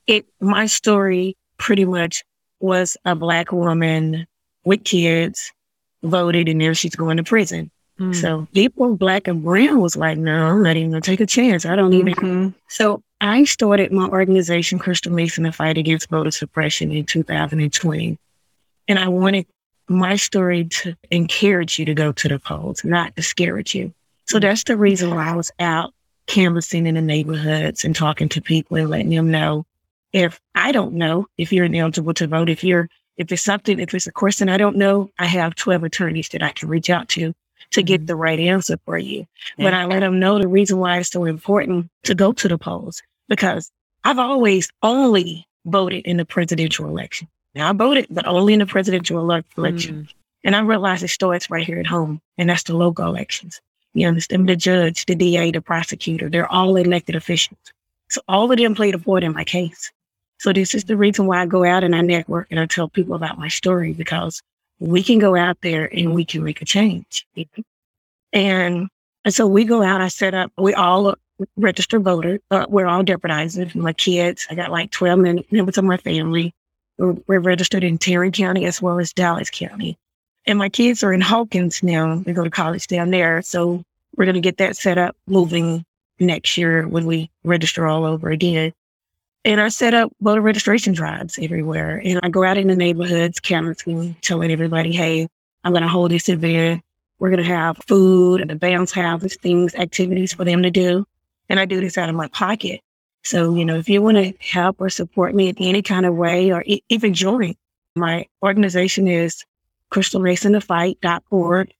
it, my story pretty much was a black woman with kids voted and now she's going to prison. Mm. So people black and brown was like, no, I'm not even gonna take a chance. I don't even. Mm-hmm. So I started my organization, Crystal Mason, the fight against voter suppression in 2020. And I wanted my story to encourage you to go to the polls, not discourage you. So that's the reason why I was out canvassing in the neighborhoods and talking to people and letting them know if I don't know if you're ineligible to vote, if you're if it's something, if it's a question I don't know, I have 12 attorneys that I can reach out to to get mm-hmm. the right answer for you. But I let them know the reason why it's so important to go to the polls because I've always only voted in the presidential election. Now I voted, but only in the presidential election. Mm. And I realized it starts right here at home, and that's the local elections. You understand? The judge, the DA, the prosecutor, they're all elected officials. So all of them played a part in my case. So this is the reason why I go out and I network and I tell people about my story because we can go out there and we can make a change. And, and so we go out, I set up, we all registered voters. Uh, we're all deputizers. My kids, I got like 12 members of my family. We're, we're, registered in Tarrant County as well as Dallas County. And my kids are in Hawkins now. They go to college down there. So we're going to get that set up moving next year when we register all over again. And I set up voter registration drives everywhere. And I go out in the neighborhoods, canvassing, telling everybody, hey, I'm going to hold this event. We're going to have food and the bounce houses, things, activities for them to do. And I do this out of my pocket. So, you know, if you want to help or support me in any kind of way or e- even join, my organization is crystalmasonthefight.org,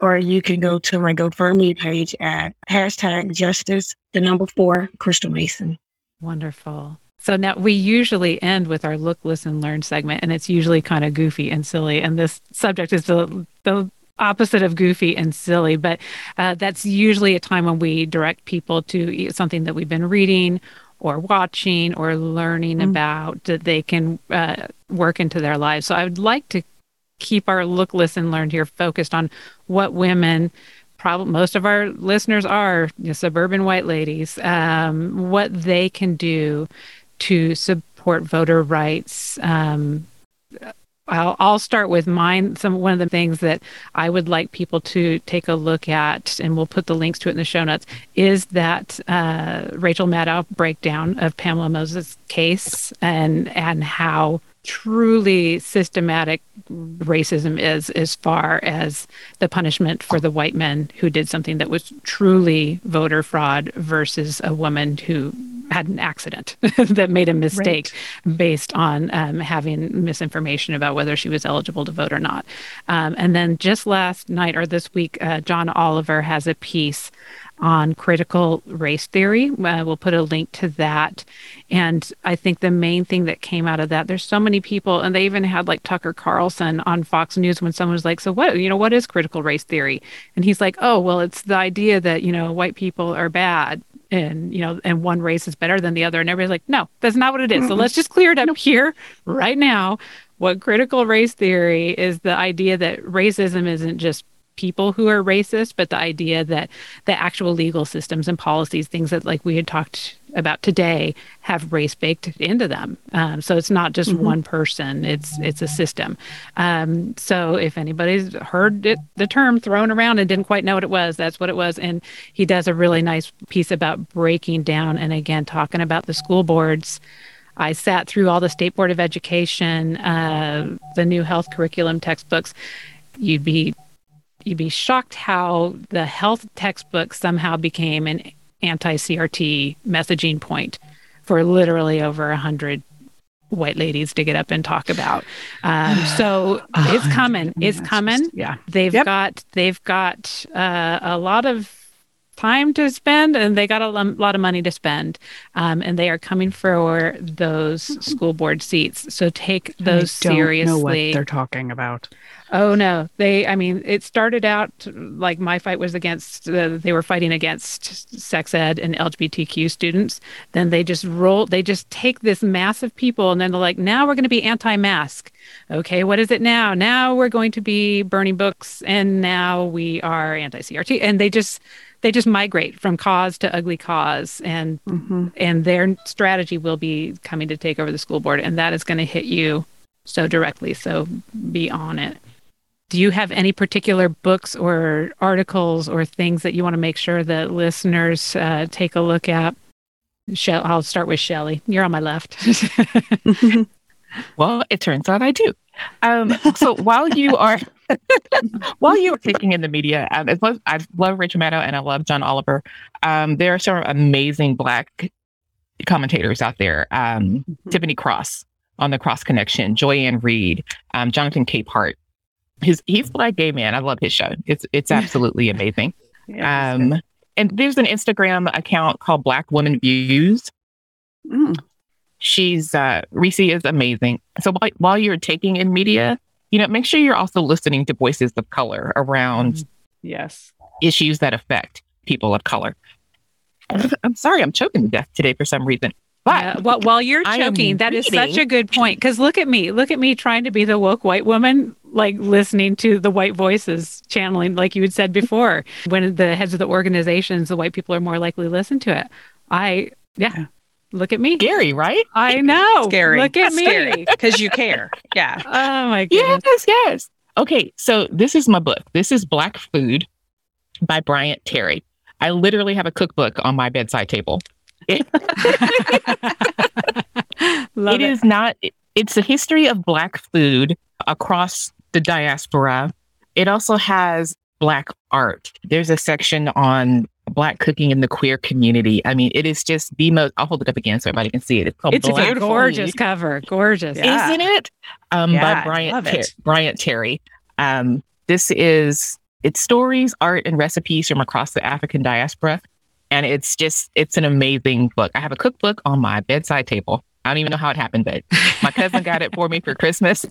or you can go to my GoFundMe page at hashtag justice, the number four, Crystal Mason. Wonderful. So now we usually end with our look, listen, learn segment, and it's usually kind of goofy and silly. And this subject is the, the opposite of goofy and silly, but uh, that's usually a time when we direct people to something that we've been reading or watching or learning mm about that they can uh, work into their lives. So I would like to keep our look, listen, learn here focused on what women. Probably most of our listeners are you know, suburban white ladies. Um, what they can do to support voter rights, um, I'll, I'll start with mine. Some one of the things that I would like people to take a look at, and we'll put the links to it in the show notes, is that uh, Rachel Maddow breakdown of Pamela Moses' case and and how truly systematic racism is as far as the punishment for the white men who did something that was truly voter fraud versus a woman who had an accident that made a mistake right. based on um, having misinformation about whether she was eligible to vote or not. Um, and then just last night or this week, uh, John Oliver has a piece on critical race theory. Uh, we'll put a link to that. And I think the main thing that came out of that, there's so many people, and they even had like Tucker Carlson on Fox News when someone was like, So what, you know, what is critical race theory? And he's like, Oh, well, it's the idea that, you know, white people are bad and you know and one race is better than the other and everybody's like no that's not what it is so let's just clear it up here right now what critical race theory is the idea that racism isn't just people who are racist, but the idea that the actual legal systems and policies, things that like we had talked about today, have race baked into them. Um, so it's not just mm-hmm. one person; it's it's a system. Um, so if anybody's heard it, the term thrown around and didn't quite know what it was, that's what it was. And he does a really nice piece about breaking down and again talking about the school boards. I sat through all the State Board of Education, uh, the new health curriculum textbooks. You'd be you'd be shocked how the health textbook somehow became an anti-CRT messaging point for literally over a hundred white ladies to get up and talk about. Um, so it's coming. It's coming. yeah, they've yep. got they've got uh, a lot of time to spend and they got a lot of money to spend um, and they are coming for those school board seats so take those seriously know what they're talking about oh no. They i mean it started out like my fight was against uh, they were fighting against sex ed and lgbtq students. Then they just roll they just take this mass of people and then they're like now we're going to be anti-mask. Okay what is it now? Now we're going to be burning books and now we are anti-crt and they just they just migrate from cause to ugly cause and mm-hmm. and their strategy will be coming to take over the school board and that is going to hit you so directly so be on it do you have any particular books or articles or things that you want to make sure that listeners uh, take a look at I'll start with Shelly. You're on my left. well, it turns out I do. Um, so while you are while you are taking in the media, um, as much, I love Rachel Maddow and I love John Oliver. Um, there are some amazing Black commentators out there. Um, mm-hmm. Tiffany Cross on the Cross Connection, Joy-Ann Reid, um, Jonathan Capehart. His he's Black gay man. I love his show. It's it's absolutely amazing. yeah, um, and there's an Instagram account called Black Woman Views. Mm. She's uh, Reese is amazing. So while, while you're taking in media, you know, make sure you're also listening to voices of color around mm-hmm. yes issues that affect people of color. I'm sorry, I'm choking to death today for some reason. But yeah, well, while you're choking, that is such a good point. Because look at me, look at me trying to be the woke white woman, like listening to the white voices channeling, like you had said before. When the heads of the organizations, the white people are more likely to listen to it. I, yeah, Look at me. Scary, right? I know. Scary. Look at me. Because you care. Yeah. Oh my goodness. Yes, yes. Okay, so this is my book. This is Black Food by Bryant Terry. I literally have a cookbook on my bedside table. It, it is not, it's a history of Black food across the diaspora. It also has Black art. There's a section on Black cooking in the queer community. I mean, it is just the most. I'll hold it up again so everybody can see it. It's, called it's Black a gorgeous cover, gorgeous, yeah. isn't it? Um, yeah, by Bryant Ter- Bryant Terry. Um, this is it's stories, art, and recipes from across the African diaspora, and it's just it's an amazing book. I have a cookbook on my bedside table. I don't even know how it happened, but my cousin got it for me for Christmas.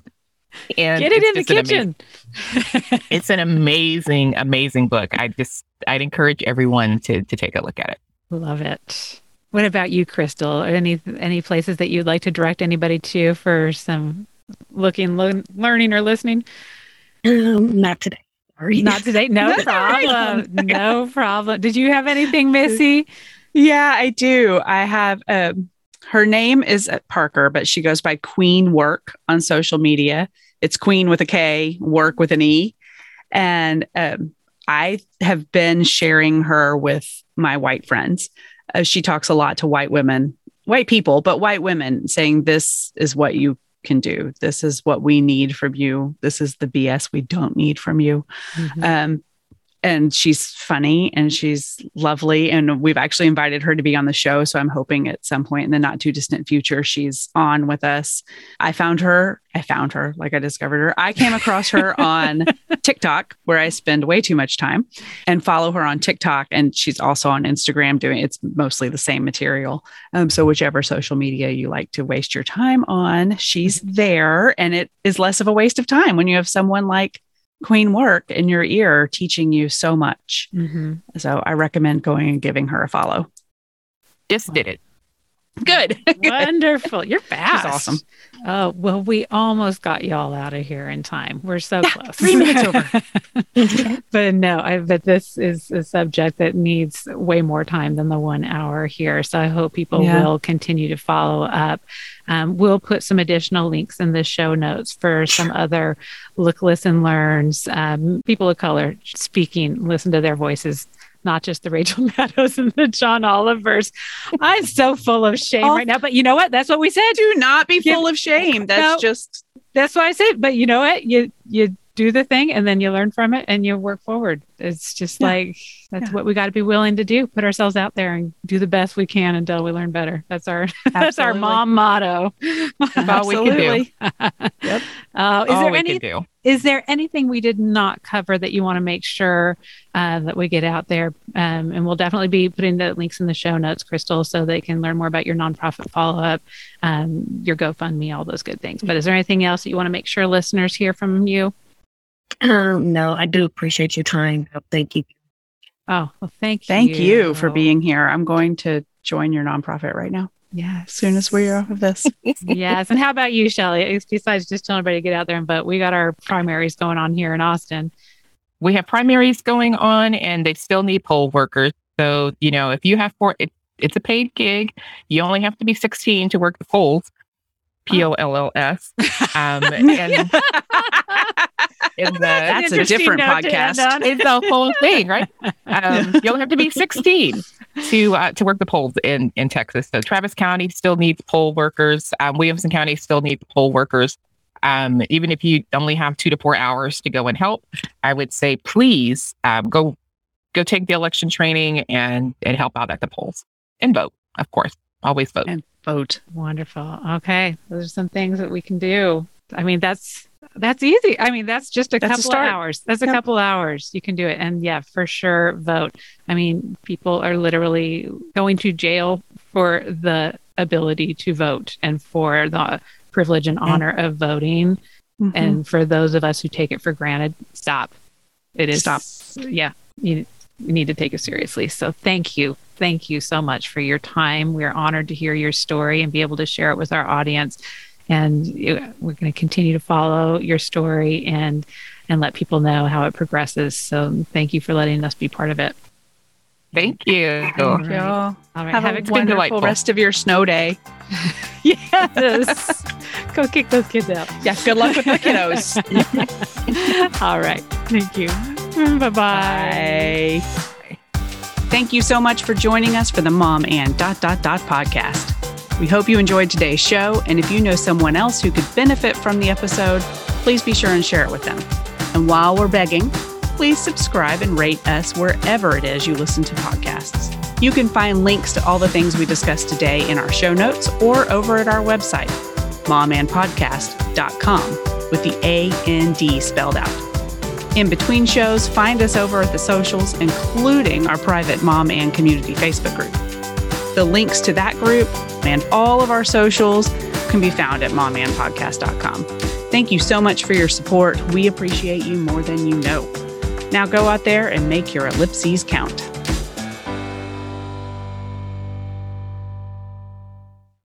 And Get it in the kitchen. Amazing, it's an amazing, amazing book. I just I'd encourage everyone to to take a look at it. Love it. What about you, Crystal? Any any places that you'd like to direct anybody to for some looking, lo- learning, or listening? Um, not today. Sorry. Not today. No problem. no problem. Did you have anything, Missy? Yeah, I do. I have. Um, her name is Parker, but she goes by Kween Werk on social media. It's Queen with a K, Work with an E, and um, I have been sharing her with my white friends. Uh, she talks a lot to white women, white people, but white women saying, This is what you can do. This is what we need from you. This is the BS we don't need from you. Mm-hmm. Um, and she's funny and she's lovely. And we've actually invited her to be on the show. So i'm hoping at some point in the not too distant future she's on with us. I found her i found her like i discovered her. I came across her on tiktok where i spend way too much time and follow her on tiktok. And she's also on instagram doing it's mostly the same material. Um, so whichever social media you like to waste your time on she's there. And it is less of a waste of time when you have someone like Kween Werk in your ear, teaching you so much. Mm-hmm. So I recommend going and giving her a follow. Just did it. Good. Wonderful. You're fast. She's awesome. Oh, well, we almost got y'all out of here in time. We're so yeah, close. Three minutes over. but no, I bet this is a subject that needs way more time than the one hour here. So I hope people yeah. will continue to follow up. Um, we'll put some additional links in the show notes for some other look, listen, learns, um, people of color speaking, listen to their voices not just the Rachel Maddows and the John Olivers. I'm so full of shame right now. But you know what? That's what we said. Do not be full of shame. That's no, just that's why I said. But you know what? You you do the thing and then you learn from it and you work forward. It's just yeah. like that's yeah. what we got to be willing to do. Put ourselves out there and do the best we can until we learn better. That's our that's our mom motto. all we can do. yep. Uh, is all there any is there anything we did not cover that you want to make sure uh, that we get out there? Um, and we'll definitely be putting the links in the show notes, Crystal, so they can learn more about your nonprofit follow up, um, your GoFundMe, all those good things. But is there anything else that you want to make sure listeners hear from you? Um, no, I do appreciate your time. Thank you. Oh, well, thank you. Thank you for being here. I'm going to join your nonprofit right now. Yeah. As soon as we're off of this. yes. And how about you, Shelly? Besides just telling everybody to get out there and vote, we got our primaries going on here in Austin. We have primaries going on and they still need poll workers. So, you know, if you have four, it, it's a paid gig. You only have to be 16 to work the polls. P O L L S. Um, and the that's a different podcast. It's a whole thing, right? Um, you only have to be 16 to uh, to work the polls in in Texas. So Travis County still needs poll workers. Um, Williamson County still needs poll workers. Um, even if you only have two to four hours to go and help, I would say please um, go go take the election training and and help out at the polls and vote. Of course, always vote and vote. Wonderful. Okay, those are some things that we can do. I mean, that's that's easy. I mean, that's just a that's couple a of hours. That's a couple hours. You can do it. And yeah, for sure, vote. I mean, people are literally going to jail for the ability to vote and for the privilege and honor mm-hmm. of voting. Mm-hmm. And for those of us who take it for granted, stop. It is stop. Yeah, you, you need to take it seriously. So thank you. Thank you so much for your time. We're honored to hear your story and be able to share it with our audience and we're going to continue to follow your story and and let people know how it progresses. So thank you for letting us be part of it. Thank you. All right. All right. Have, Have a wonderful rest of your snow day. yes. Go kick those kids out. Yeah. Good luck with the kiddos. All right. Thank you. Mm, bye-bye. Bye. Thank you so much for joining us for the Mom and Dot Dot Dot podcast. We hope you enjoyed today's show, and if you know someone else who could benefit from the episode, please be sure and share it with them. And while we're begging, please subscribe and rate us wherever it is you listen to podcasts. You can find links to all the things we discussed today in our show notes or over at our website, momandpodcast.com, with the A A N D D spelled out. In between shows, find us over at the socials, including our private Mom and Community Facebook group. The links to that group and all of our socials can be found at momandpodcast.com. Thank you so much for your support. We appreciate you more than you know. Now go out there and make your ellipses count.